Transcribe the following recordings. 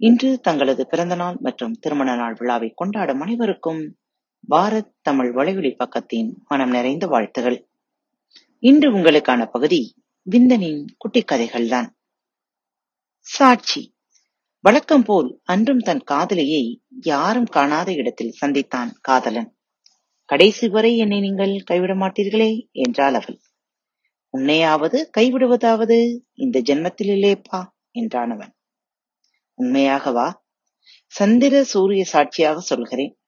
இன்று தங்களது பிறந்த நாள் மற்றும் திருமண நாள் விழாவை கொண்டாடும் அனைவருக்கும் பாரத் தமிழ் வலைவழி பக்கத்தின் மனம் நிறைந்த வாழ்த்துகள். இன்று உங்களுக்கான பகுதி விந்தனின் குட்டி கதைகள்தான் சாட்சி. வழக்கம் போல் அன்றும் தன் காதலியை யாரும் காணாத இடத்தில் சந்தித்தான் காதலன். கடைசி வரை என்னை நீங்கள் கைவிட மாட்டீர்களே என்றாள் அவள். உன்னையாவது கைவிடுவதாவது இந்த ஜென்மத்தில் இல்லையப்பா என்றான் அவன். உண்மையாகவா? சந்திர சூரிய சாட்சியாக சொல்கிறேன்.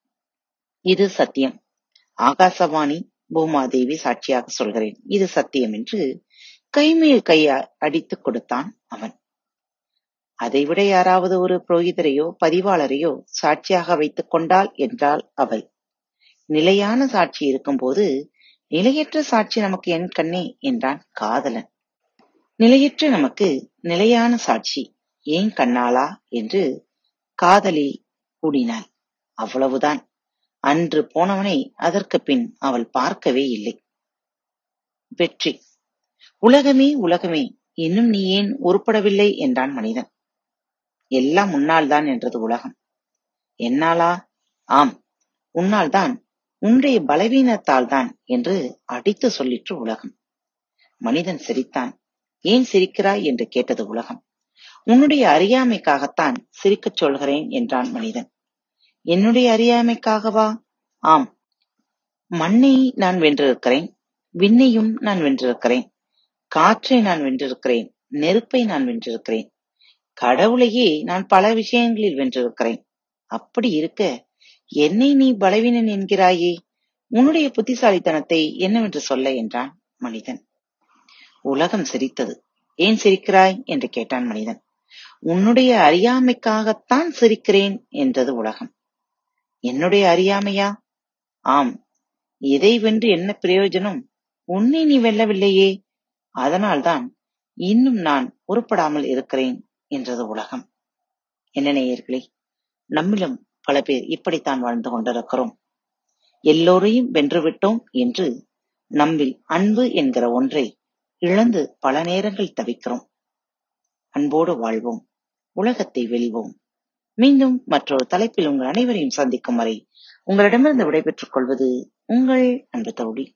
இது சத்தியம். ஆகாசவாணி பூமாதேவி சாட்சியாக சொல்கிறேன். இது சத்தியம் என்று கைமேல் கை அடித்துக் கொடுத்தான் அவன். அதைவிட யாராவது ஒரு புரோகிதரையோ பதிவாளரையோ சாட்சியாக வைத்துக் கொண்டாள் என்றாள் அவள். நிலையான சாட்சி இருக்கும்போது நிலையற்ற சாட்சி நமக்கு என் கண்ணே என்றான் காதலன். நிலையற்ற நமக்கு நிலையான சாட்சி. ஏன் கண்ணாளா? என்று காதலி கூடினாள். அவ்வளவுதான். அன்று போனவனை அதற்கு பின் அவள் பார்க்கவே இல்லை. வெற்றி. உலகமே உலகமே. இன்னும் நீ ஏன் உருப்படவில்லை? என்றான் மனிதன். எல்லாம் உன்னால்தான் என்றது உலகம். என்னாலா? ஆம். உன்னால்தான். உன்றைய பலவீனத்தால் தான் என்று அடித்து சொல்லிற்று உலகம். மனிதன் சிரித்தான். ஏன் சிரிக்கிறாய்? என்று கேட்டது உலகம். உன்னுடைய அறியாமைக்காகத்தான் சிரிக்கச் சொல்கிறேன் என்றான் மனிதன். என்னுடைய அறியாமைக்காகவா? ஆம். மண்ணை நான் வென்றிருக்கிறேன் விண்ணையும் நான் வென்றிருக்கிறேன் காற்றை நான் வென்றிருக்கிறேன் நெருப்பை நான் வென்றிருக்கிறேன் கடவுளையே நான் பல விஷயங்களில் வென்றிருக்கிறேன். அப்படி இருக்க என்னை நீ பலவீனன் என்கிறாயே உன்னுடைய புத்திசாலித்தனத்தை என்னவென்று சொல்ல என்றான் மனிதன். உலகம் சிரித்தது. ஏன் சிரிக்கிறாய்? என்று கேட்டான் மனிதன். உன்னுடைய அறியாமைக்காகத்தான் சிரிக்கிறேன் என்றது உலகம். என்னுடைய அறியாமையா? ஆம். இதை வென்று என்ன பிரயோஜனம்? உன்னை நீ வெல்லவில்லையே. அதனால்தான் இன்னும் நான் உருப்படாமல் இருக்கிறேன் என்றது உலகம். என்ன நேயர்களே நம்மிலும் பல பேர் இப்படித்தான் வாழ்ந்து கொண்டிருக்கிறோம். எல்லோரையும் வென்றுவிட்டோம் என்று நம்மில் அன்பு என்கிற ஒன்றை இழந்து பல நேரங்கள் தவிக்கிறோம். அன்போடு வாழ்வோம். உலகத்தை வெல்வோம். மீண்டும் மற்றொரு தலைப்பில் உங்கள் அனைவரையும் சந்திக்கும் வரை உங்களிடமிருந்து விடைபெற்றுக் கொள்வது உங்கள் அன்பு தோழி.